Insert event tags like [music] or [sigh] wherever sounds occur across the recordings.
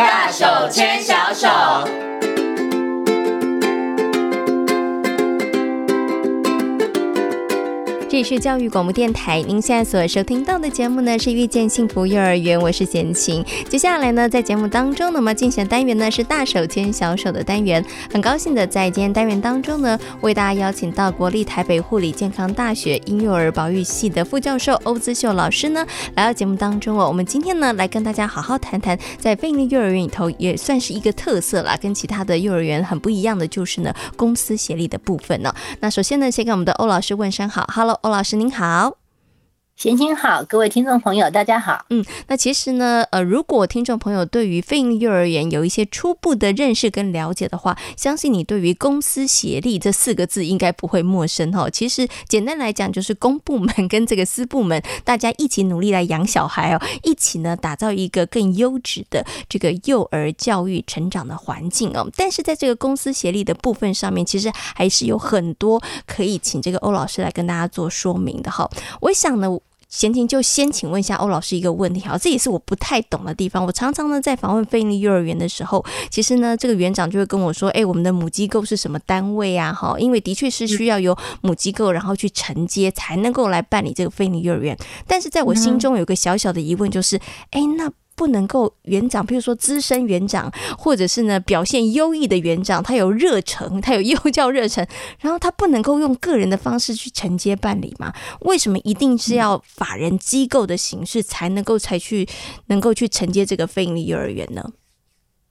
大手牵小手。这里是教育广播电台，您现在所收听到的节目呢是遇见幸福幼儿园，我是贤琴。接下来呢，在节目当中呢，我们进行单元呢是大手牵小手的单元。很高兴的在今天单元当中呢，为大家邀请到国立台北护理健康大学婴幼儿保育系的副教授欧姿秀老师呢，来到节目当中哦。我们今天呢，来跟大家好好谈谈，在非营利幼儿园里头也算是一个特色啦，跟其他的幼儿园很不一样的就是呢，公私协力的部分呢、那首先呢，先跟我们的欧老师问声好，Hello。欧老师您好。贤琴好，各位听众朋友，大家好。嗯，那其实呢，呃，如果听众朋友对于非营利幼儿园有一些初步的认识跟了解的话，相信你对于公私协力这四个字应该不会陌生哈。其实简单来讲，就是公部门 [laughs] 跟这个私部门大家一起努力来养小孩哦，一起呢打造一个更优质的这个幼儿教育成长的环境哦。但是在这个公私协力的部分上面，其实还是有很多可以请这个欧老师来跟大家做说明的哈。我想呢。贤琴就先请问一下欧老师一个问题，好，这也是我不太懂的地方。我常常呢在访问非营利幼儿园的时候，其实呢这个园长就会跟我说，哎，我们的母机构是什么单位啊？哈，因为的确是需要有母机构，然后去承接才能够来办理这个非营利幼儿园。但是在我心中有个小小的疑问，就是，哎，那。不能够园长，比如说资深园长，或者是呢表现优异的园长，他有热忱，他有幼教热忱，然后他不能够用个人的方式去承接办理吗？为什么一定是要法人机构的形式才能够才去能够去承接这个非营利幼儿园呢？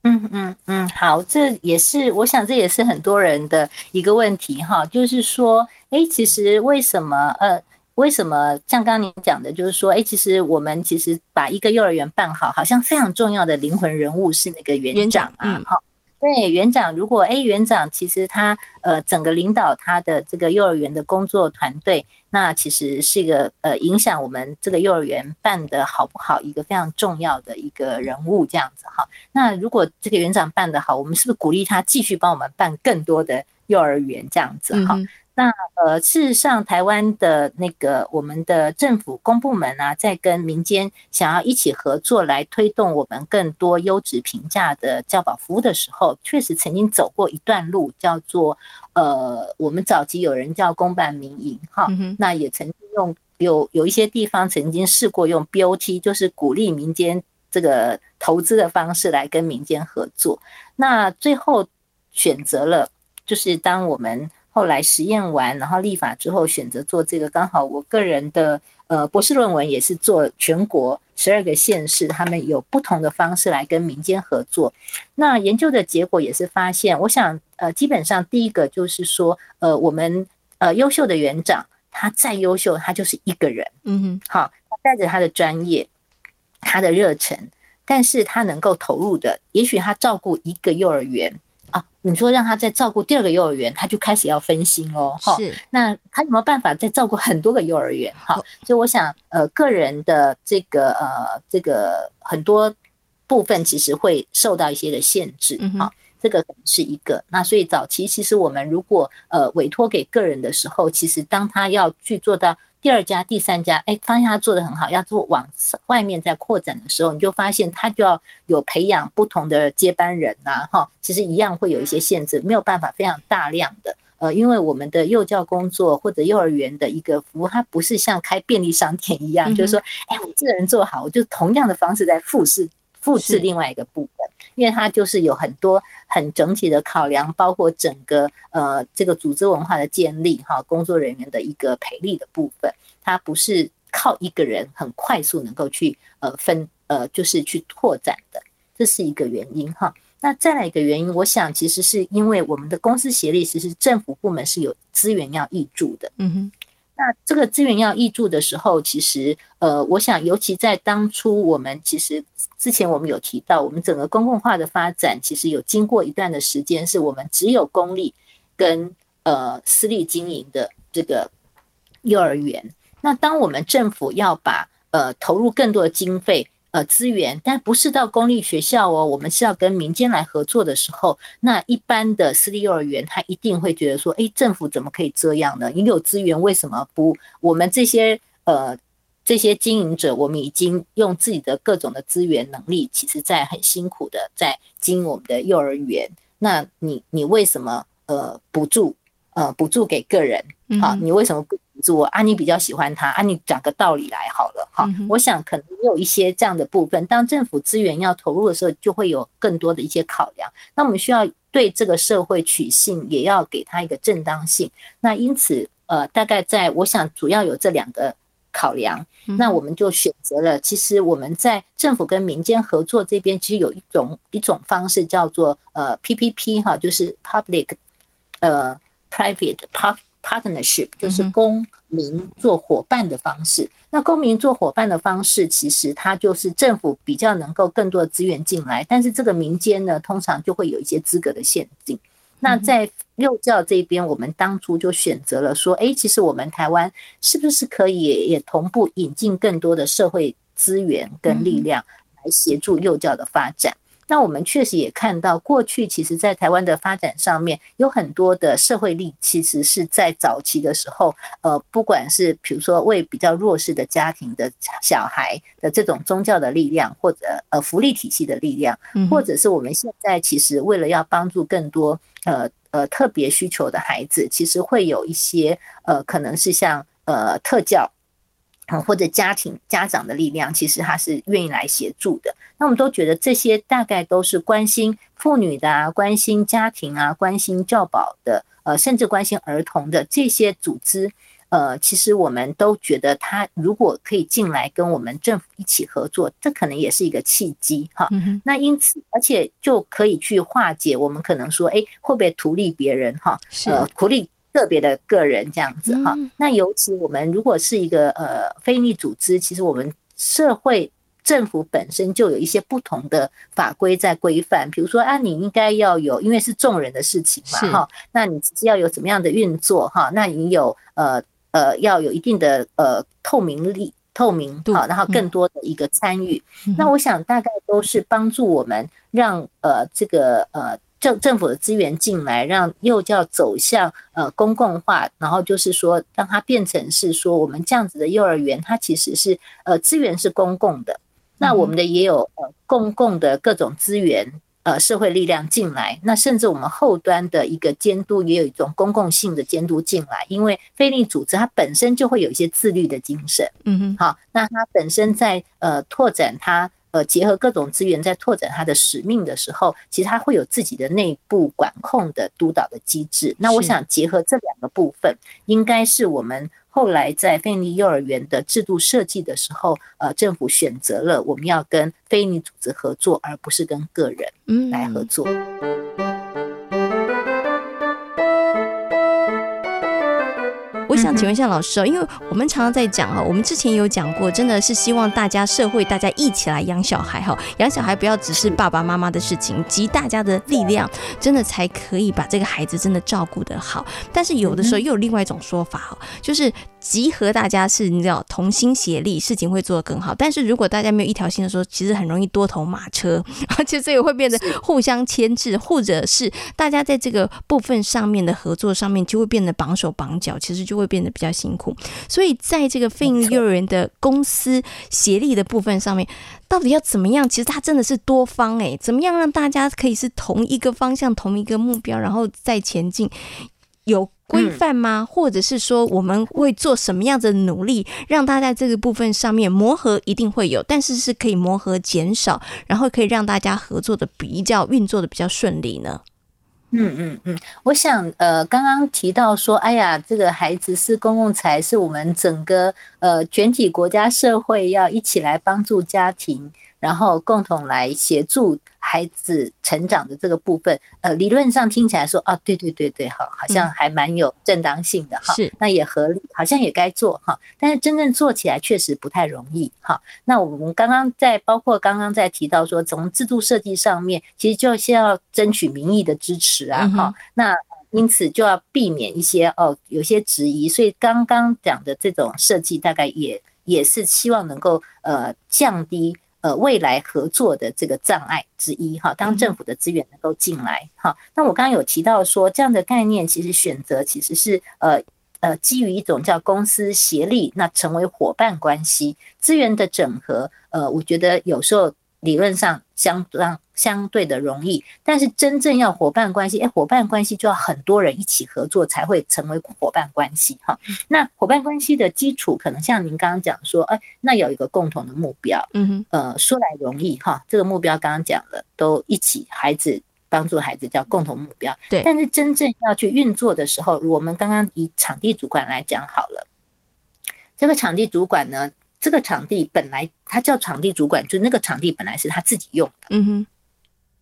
嗯嗯嗯，好，这也是我想这也是很多人的一个问题哈，就是说，哎，其实为什么呃？为什么像刚刚您讲的，就是说，哎，其实我们其实把一个幼儿园办好，好像非常重要的灵魂人物是那个园长啊，好，对，园长，如果哎，园长其实他呃整个领导他的这个幼儿园的工作团队，那其实是一个呃影响我们这个幼儿园办得好不好一个非常重要的一个人物这样子哈。那如果这个园长办得好，我们是不是鼓励他继续帮我们办更多的幼儿园这样子哈？那呃，事实上，台湾的那个我们的政府公部门啊，在跟民间想要一起合作来推动我们更多优质平价的教保服务的时候，确实曾经走过一段路，叫做呃，我们早期有人叫公办民营哈，那也曾经用有有一些地方曾经试过用 BOT，就是鼓励民间这个投资的方式来跟民间合作，那最后选择了就是当我们。后来实验完，然后立法之后选择做这个，刚好我个人的呃博士论文也是做全国十二个县市，他们有不同的方式来跟民间合作。那研究的结果也是发现，我想呃基本上第一个就是说，呃我们呃优秀的园长，他再优秀，他就是一个人，嗯哼，好，他带着他的专业，他的热忱，但是他能够投入的，也许他照顾一个幼儿园。啊，你说让他再照顾第二个幼儿园，他就开始要分心哦。哈，是。那他有没有办法再照顾很多个幼儿园？哈，所以我想，呃，个人的这个呃这个很多部分其实会受到一些的限制。哈，这个是一个。那所以早期其实我们如果呃委托给个人的时候，其实当他要去做到。第二家、第三家，哎，发现他做的很好，要做往外面再扩展的时候，你就发现他就要有培养不同的接班人呐，哈，其实一样会有一些限制，没有办法非常大量的，呃，因为我们的幼教工作或者幼儿园的一个服务，它不是像开便利商店一样，就是说，哎，我这个人做好，我就同样的方式在复制。复制另外一个部分，因为它就是有很多很整体的考量，包括整个呃这个组织文化的建立哈，工作人员的一个培力的部分，它不是靠一个人很快速能够去呃分呃就是去拓展的，这是一个原因哈。那再来一个原因，我想其实是因为我们的公司协力，其实政府部门是有资源要挹注的，嗯哼。那这个资源要挹注的时候，其实，呃，我想，尤其在当初，我们其实之前我们有提到，我们整个公共化的发展，其实有经过一段的时间，是我们只有公立跟呃私立经营的这个幼儿园。那当我们政府要把呃投入更多的经费。呃，资源，但不是到公立学校哦，我们是要跟民间来合作的时候，那一般的私立幼儿园，他一定会觉得说，哎，政府怎么可以这样呢？你有资源，为什么不我们这些呃这些经营者，我们已经用自己的各种的资源能力，其实在很辛苦的在经营我们的幼儿园。那你你为什么呃补助呃补助给个人？好，你为什么不补助我啊？你比较喜欢他啊？你讲个道理来好了哈。我想可能有一些这样的部分，当政府资源要投入的时候，就会有更多的一些考量。那我们需要对这个社会取信，也要给他一个正当性。那因此呃，大概在我想主要有这两个考量。那我们就选择了，其实我们在政府跟民间合作这边，其实有一种一种方式叫做呃 PPP 哈，就是 Public 呃 Private Part。Partnership 就是公民做伙伴的方式。那公民做伙伴的方式，其实它就是政府比较能够更多的资源进来，但是这个民间呢，通常就会有一些资格的限定。那在幼教这边，我们当初就选择了说，哎，其实我们台湾是不是可以也同步引进更多的社会资源跟力量来协助幼教的发展？那我们确实也看到，过去其实，在台湾的发展上面，有很多的社会力，其实是在早期的时候，呃，不管是比如说为比较弱势的家庭的小孩的这种宗教的力量，或者呃福利体系的力量，或者是我们现在其实为了要帮助更多呃呃特别需求的孩子，其实会有一些呃可能是像呃特教。或者家庭家长的力量，其实他是愿意来协助的。那我们都觉得这些大概都是关心妇女的啊，关心家庭啊，关心教保的，呃，甚至关心儿童的这些组织。呃，其实我们都觉得，他如果可以进来跟我们政府一起合作，这可能也是一个契机哈。嗯那因此，而且就可以去化解我们可能说，哎，会不会图利别人哈？呃，图利。个别的个人这样子哈，那尤其我们如果是一个呃非营利组织，其实我们社会政府本身就有一些不同的法规在规范，比如说啊，你应该要有，因为是众人的事情嘛哈，那你只要有怎么样的运作哈，那你有呃呃要有一定的呃透明力、透明度，然后更多的一个参与，那我想大概都是帮助我们让呃这个呃。政政府的资源进来，让幼教走向呃公共化，然后就是说，让它变成是说，我们这样子的幼儿园，它其实是呃资源是公共的，那我们的也有呃公共的各种资源呃社会力量进来，那甚至我们后端的一个监督也有一种公共性的监督进来，因为非利组织它本身就会有一些自律的精神，嗯哼，好，那它本身在呃拓展它。呃，结合各种资源在拓展它的使命的时候，其实它会有自己的内部管控的督导的机制。那我想结合这两个部分，应该是我们后来在非营利幼儿园的制度设计的时候，呃，政府选择了我们要跟非营利组织合作，而不是跟个人来合作。我想请问一下老师哦，因为我们常常在讲哈，我们之前有讲过，真的是希望大家社会大家一起来养小孩哈，养小孩不要只是爸爸妈妈的事情，集大家的力量，真的才可以把这个孩子真的照顾得好。但是有的时候又有另外一种说法哈，就是。集合大家是你知道同心协力，事情会做得更好。但是如果大家没有一条心的时候，其实很容易多头马车，[laughs] 而且这也会变得互相牵制，或者是大家在这个部分上面的合作上面就会变得绑手绑脚，其实就会变得比较辛苦。所以在这个非营幼儿园的公司协力的部分上面，到底要怎么样？其实它真的是多方诶、怎么样让大家可以是同一个方向、同一个目标，然后再前进？有。规范吗？或者是说我们会做什么样的努力，让大家在这个部分上面磨合一定会有，但是是可以磨合减少，然后可以让大家合作的比较运作的比较顺利呢？嗯嗯嗯，我想呃，刚刚提到说，哎呀，这个孩子是公共财，是我们整个呃全体国家社会要一起来帮助家庭。然后共同来协助孩子成长的这个部分，呃，理论上听起来说，啊，对对对对，好，好像还蛮有正当性的哈，是，那也合理，好像也该做哈，但是真正做起来确实不太容易哈。那我们刚刚在包括刚刚在提到说，从制度设计上面，其实就先要争取民意的支持啊哈，那因此就要避免一些哦有些质疑，所以刚刚讲的这种设计，大概也也是希望能够呃降低。呃，未来合作的这个障碍之一哈，当政府的资源能够进来哈，那我刚刚有提到说，这样的概念其实选择其实是呃呃基于一种叫公司协力，那成为伙伴关系，资源的整合，呃，我觉得有时候。理论上相当相对的容易，但是真正要伙伴关系，哎，伙伴关系就要很多人一起合作才会成为伙伴关系哈。那伙伴关系的基础可能像您刚刚讲说，哎，那有一个共同的目标，嗯哼，呃，说来容易哈，这个目标刚刚讲了，都一起孩子帮助孩子叫共同目标，对。但是真正要去运作的时候，我们刚刚以场地主管来讲好了，这个场地主管呢？这个场地本来他叫场地主管，就那个场地本来是他自己用的，嗯哼。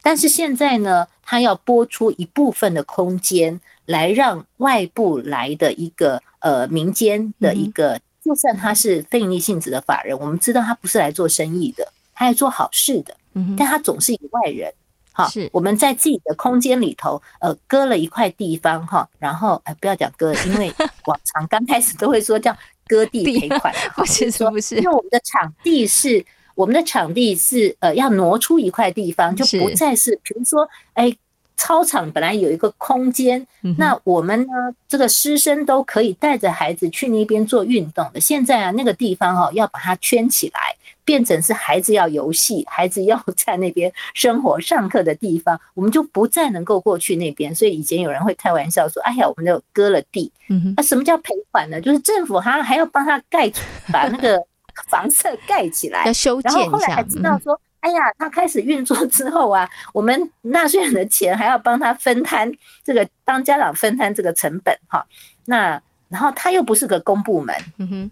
但是现在呢，他要拨出一部分的空间来让外部来的一个呃民间的一个，就算他是非营利性质的法人，我们知道他不是来做生意的，他来做好事的，嗯哼。但他总是一个外人，哈。是我们在自己的空间里头，呃，割了一块地方，哈，然后呃，不要讲割，因为 [laughs] 往常刚开始都会说叫。割地赔款，[laughs] 不是说不是，因为我们的场地是，我们的场地是呃要挪出一块地方，就不再是，比如说，哎，操场本来有一个空间，那我们呢，这个师生都可以带着孩子去那边做运动的。现在啊，那个地方哈，要把它圈起来，变成是孩子要游戏，孩子要在那边生活、上课的地方，我们就不再能够过去那边。所以以前有人会开玩笑说：“哎呀，我们就割了地。”那什么叫赔款呢？就是政府还还要帮他盖，把那个房舍盖起来，要修建一下。然后后来还知道说。哎呀，他开始运作 [laughs] 之后啊，我们纳税人的钱还要帮他分摊这个，帮家长分摊这个成本哈。那然后他又不是个公部门，嗯哼，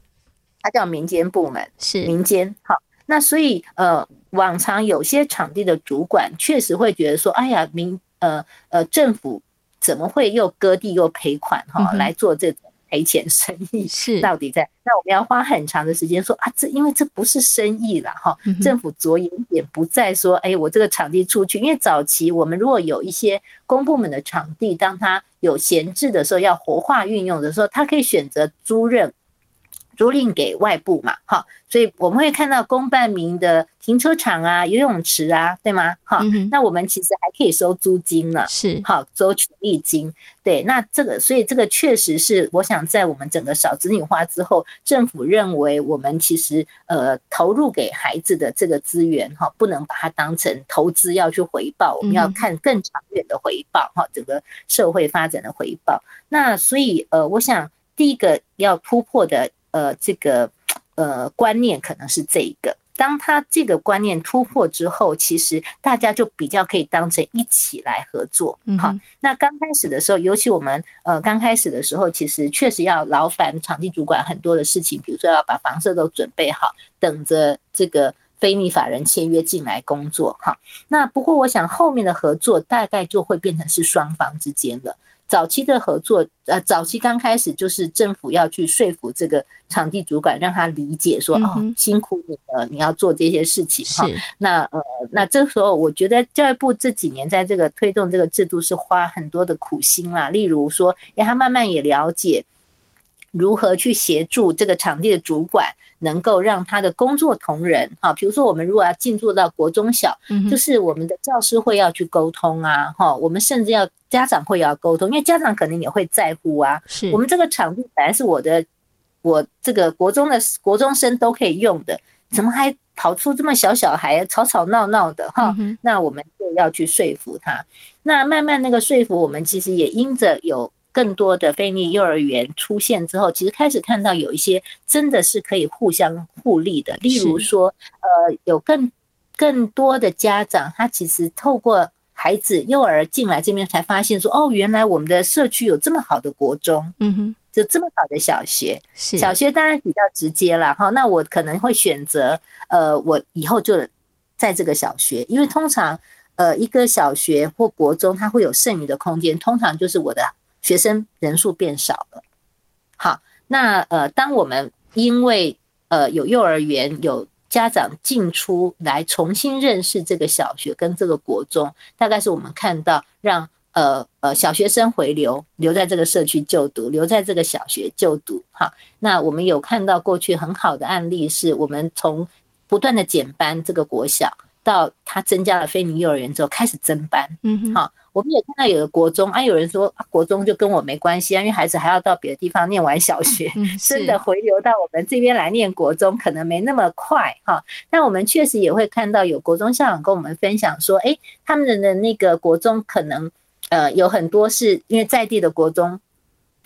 他叫民间部门，是民间。好，那所以呃，往常有些场地的主管确实会觉得说，哎呀，民呃呃政府怎么会又割地又赔款哈来做这种。赔钱生意 [laughs] 是到底在？那我们要花很长的时间说啊，这因为这不是生意了哈。政府着眼点不在说，哎，我这个场地出去，因为早期我们如果有一些公部门的场地，当它有闲置的时候，要活化运用的时候，它可以选择租赁。租赁给外部嘛，哈，所以我们会看到公办民的停车场啊、游泳池啊，对吗？哈，那我们其实还可以收租金呢，是好收权利金。对，那这个，所以这个确实是，我想在我们整个少子女化之后，政府认为我们其实呃投入给孩子的这个资源哈，不能把它当成投资要去回报，我们要看更长远的回报哈，整个社会发展的回报。那所以呃，我想第一个要突破的。呃，这个呃观念可能是这一个，当他这个观念突破之后，其实大家就比较可以当成一起来合作。好，那刚开始的时候，尤其我们呃刚开始的时候，其实确实要劳烦场地主管很多的事情，比如说要把房舍都准备好，等着这个非营利法人签约进来工作。哈，那不过我想后面的合作大概就会变成是双方之间了。早期的合作，呃，早期刚开始就是政府要去说服这个场地主管，让他理解说，哦，辛苦你了，你要做这些事情哈。那呃，那这时候我觉得教育部这几年在这个推动这个制度是花很多的苦心啦。例如说，让他慢慢也了解如何去协助这个场地的主管。能够让他的工作同仁，哈，比如说我们如果要进驻到国中小，就是我们的教师会要去沟通啊，哈，我们甚至要家长会要沟通，因为家长可能也会在乎啊。是我们这个场地本来是我的，我这个国中的国中生都可以用的，怎么还跑出这么小小孩吵吵闹闹的哈？那我们就要去说服他。那慢慢那个说服我们，其实也因着有。更多的非营利幼儿园出现之后，其实开始看到有一些真的是可以互相互利的。例如说，呃，有更更多的家长，他其实透过孩子幼儿进来这边，才发现说，哦，原来我们的社区有这么好的国中，嗯哼，就这么好的小学。小学当然比较直接了哈。那我可能会选择，呃，我以后就在这个小学，因为通常，呃，一个小学或国中，它会有剩余的空间，通常就是我的。学生人数变少了，好，那呃，当我们因为呃有幼儿园有家长进出来重新认识这个小学跟这个国中，大概是我们看到让呃呃小学生回流，留在这个社区就读，留在这个小学就读，好，那我们有看到过去很好的案例，是我们从不断的减班这个国小。到他增加了非营幼儿园之后开始增班，嗯哼，好，我们也看到有的国中啊，有人说啊，国中就跟我没关系啊，因为孩子还要到别的地方念完小学，[laughs] 真的回流到我们这边来念国中可能没那么快哈。但我们确实也会看到有国中校长跟我们分享说，哎，他们的那个国中可能呃有很多是因为在地的国中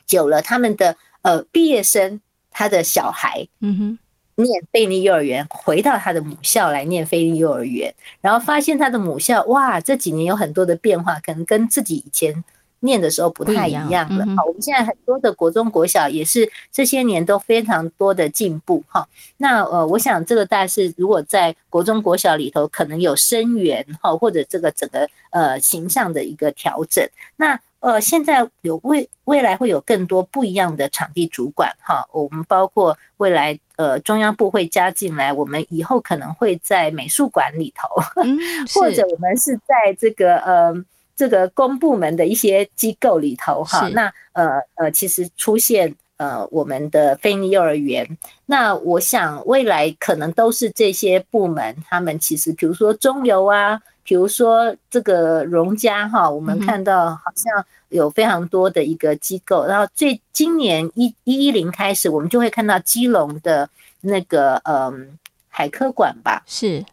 久了，他们的呃毕业生他的小孩，嗯哼。念非营利幼儿园，回到他的母校来念非营利幼儿园，然后发现他的母校哇，这几年有很多的变化，可能跟自己以前念的时候不太一样了。好，我们现在很多的国中国小也是这些年都非常多的进步哈。那呃，我想这个大概是如果在国中国小里头可能有生源哈，或者这个整个呃形象的一个调整。那呃，现在有未未来会有更多不一样的场地主管哈，我们包括未来呃中央部会加进来，我们以后可能会在美术馆里头，[laughs] 或者我们是在这个呃这个公部门的一些机构里头哈，那呃呃其实出现呃我们的非营利幼儿园，那我想未来可能都是这些部门，他们其实比如说中油啊。比如说这个荣家哈，我们看到好像有非常多的一个机构，然后最今年一一一零开始，我们就会看到基隆的那个嗯海科馆吧，是。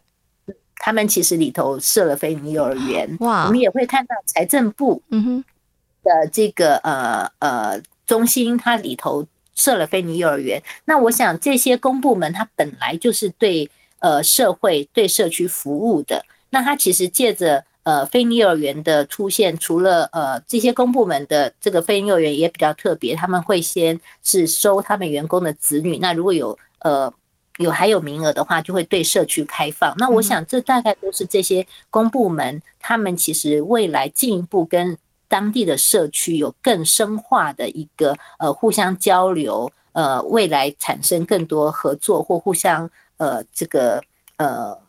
他们其实里头设了非营幼儿园，哇，我们也会看到财政部嗯哼。的这个呃呃中心，它里头设了非尼幼儿园。那我想这些公部门它本来就是对呃社会对社区服务的。那它其实借着呃非尼幼儿园的出现，除了呃这些公部门的这个非尼幼儿园也比较特别，他们会先是收他们员工的子女，那如果有呃有还有名额的话，就会对社区开放。那我想这大概都是这些公部门他们其实未来进一步跟当地的社区有更深化的一个呃互相交流，呃未来产生更多合作或互相呃这个呃。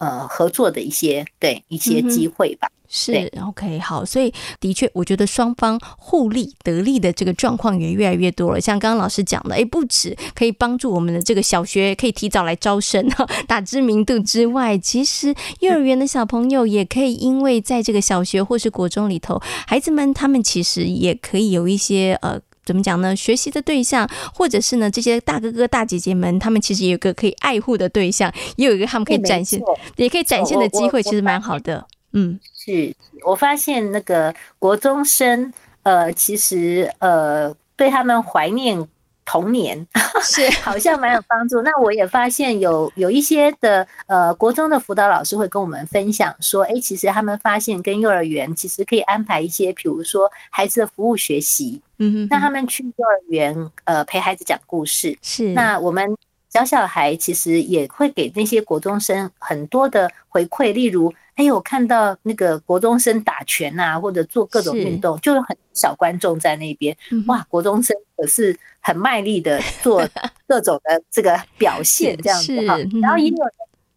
呃，合作的一些对一些机会吧，嗯、是 OK 好，所以的确，我觉得双方互利得利的这个状况也越来越多了。像刚刚老师讲的，哎，不止可以帮助我们的这个小学可以提早来招生哈，[laughs] 打知名度之外，其实幼儿园的小朋友也可以因为在这个小学或是国中里头，孩子们他们其实也可以有一些呃。怎么讲呢？学习的对象，或者是呢，这些大哥哥大姐姐们，他们其实也有个可以爱护的对象，也有一个他们可以展现，也可以展现的机会，其实蛮好的。嗯，是我发现那个国中生，呃，其实呃，对他们怀念。童年是 [laughs] 好像蛮有帮助。那我也发现有有一些的呃国中的辅导老师会跟我们分享说，哎，其实他们发现跟幼儿园其实可以安排一些，比如说孩子的服务学习，嗯，那他们去幼儿园呃陪孩子讲故事，是。那我们小小孩其实也会给那些国中生很多的回馈，例如。哎呦，我看到那个国中生打拳啊，或者做各种运动，就有很小观众在那边。哇，国中生可是很卖力的做 [laughs] 各种的这个表现，这样子哈。然后也有，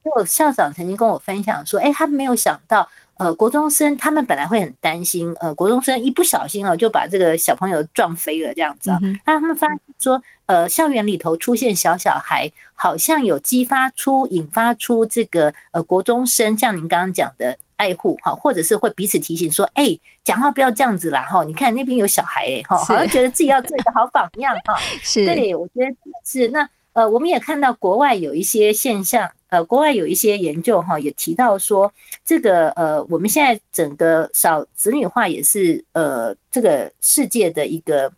也有校长曾经跟我分享说，哎，他没有想到。呃，国中生他们本来会很担心，呃，国中生一不小心哦，就把这个小朋友撞飞了这样子啊。那他们发现说，呃，校园里头出现小小孩，好像有激发出、引发出这个呃国中生，像您刚刚讲的爱护哈，或者是会彼此提醒说，哎，讲话不要这样子啦哈。你看那边有小孩哎哈，好像觉得自己要做一个好榜样哈。[laughs] 是，对，我觉得是那。呃，我们也看到国外有一些现象，呃，国外有一些研究哈，也提到说，这个呃，我们现在整个少子女化也是呃，这个世界的一个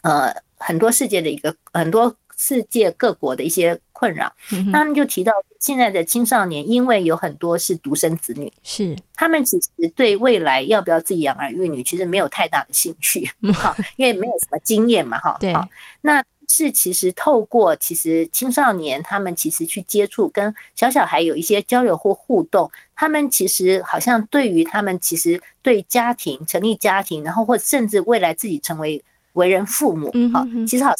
呃，很多世界的一个很多世界各国的一些困扰。他们就提到，现在的青少年因为有很多是独生子女，是他们其实对未来要不要自己养儿育女，其实没有太大的兴趣，哈，因为没有什么经验嘛，哈。[laughs] 对，那。是，其实透过其实青少年他们其实去接触跟小小孩有一些交流或互动，他们其实好像对于他们其实对家庭成立家庭，然后或甚至未来自己成为为人父母，好，其实好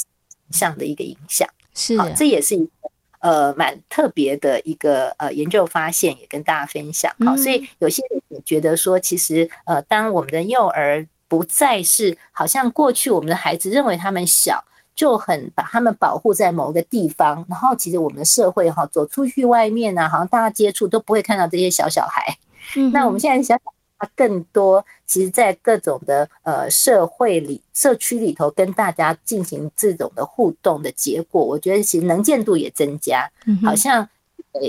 像的一个影响，是，这也是一个呃蛮特别的一个呃研究发现，也跟大家分享。好，所以有些人也觉得说，其实呃当我们的幼儿不再是好像过去我们的孩子认为他们小。就很把他们保护在某个地方，然后其实我们的社会哈，走出去外面呢，好像大家接触都不会看到这些小小孩。嗯，那我们现在想想，更多其实，在各种的呃社会里、社区里头，跟大家进行这种的互动的结果，我觉得其实能见度也增加。好像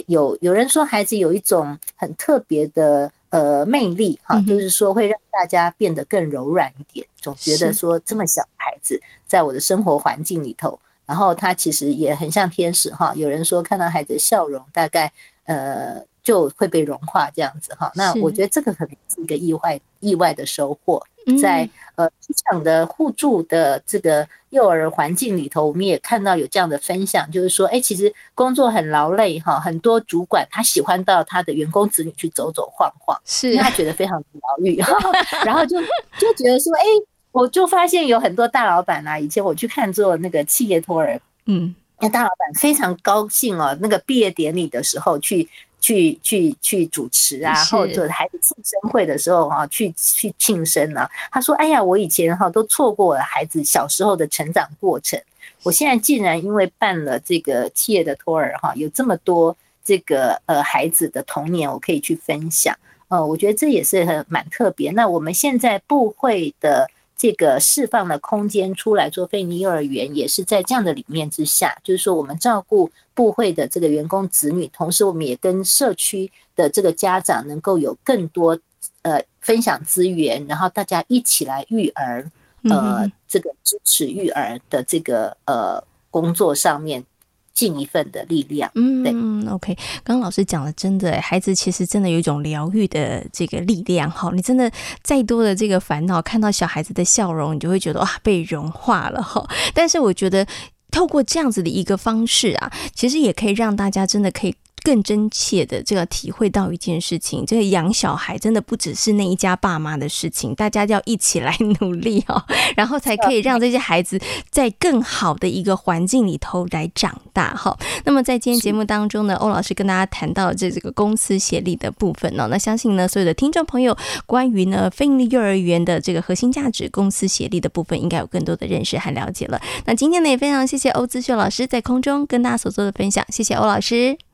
有有人说，孩子有一种很特别的呃魅力哈，就是说会让大家变得更柔软一点。总觉得说这么小孩子在我的生活环境里头，然后他其实也很像天使哈。有人说看到孩子的笑容，大概呃。就会被融化这样子哈，那我觉得这个可能是一个意外意外的收获，在呃职场的互助的这个幼儿环境里头，我们也看到有这样的分享，就是说，哎，其实工作很劳累哈，很多主管他喜欢到他的员工子女去走走晃晃，是因为他觉得非常疗愈，[laughs] 然后就就觉得说，哎，我就发现有很多大老板啊，以前我去看做那个企业托儿，嗯，那大老板非常高兴哦，那个毕业典礼的时候去。去去去主持啊，或者孩子庆生会的时候啊，去去庆生啊。他说：“哎呀，我以前哈都错过了孩子小时候的成长过程，我现在竟然因为办了这个企业的托儿哈，有这么多这个呃孩子的童年，我可以去分享。呃，我觉得这也是很蛮特别。那我们现在部会的。”这个释放的空间出来做非尼幼儿园，也是在这样的理念之下，就是说我们照顾部会的这个员工子女，同时我们也跟社区的这个家长能够有更多呃分享资源，然后大家一起来育儿，呃，这个支持育儿的这个呃工作上面。尽一份的力量。嗯对，OK，刚刚老师讲的真的，孩子其实真的有一种疗愈的这个力量。哈，你真的再多的这个烦恼，看到小孩子的笑容，你就会觉得哇，被融化了哈。但是我觉得透过这样子的一个方式啊，其实也可以让大家真的可以。更真切的这个体会到一件事情，这个养小孩真的不只是那一家爸妈的事情，大家要一起来努力哦，[laughs] 然后才可以让这些孩子在更好的一个环境里头来长大哈。那么在今天节目当中呢，欧老师跟大家谈到这这个公司协力的部分呢，那相信呢所有的听众朋友关于呢非营利幼儿园的这个核心价值公司协力的部分，应该有更多的认识和了解了。那今天呢也非常谢谢欧资秀老师在空中跟大家所做的分享，谢谢欧老师。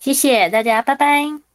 谢谢大家，拜拜。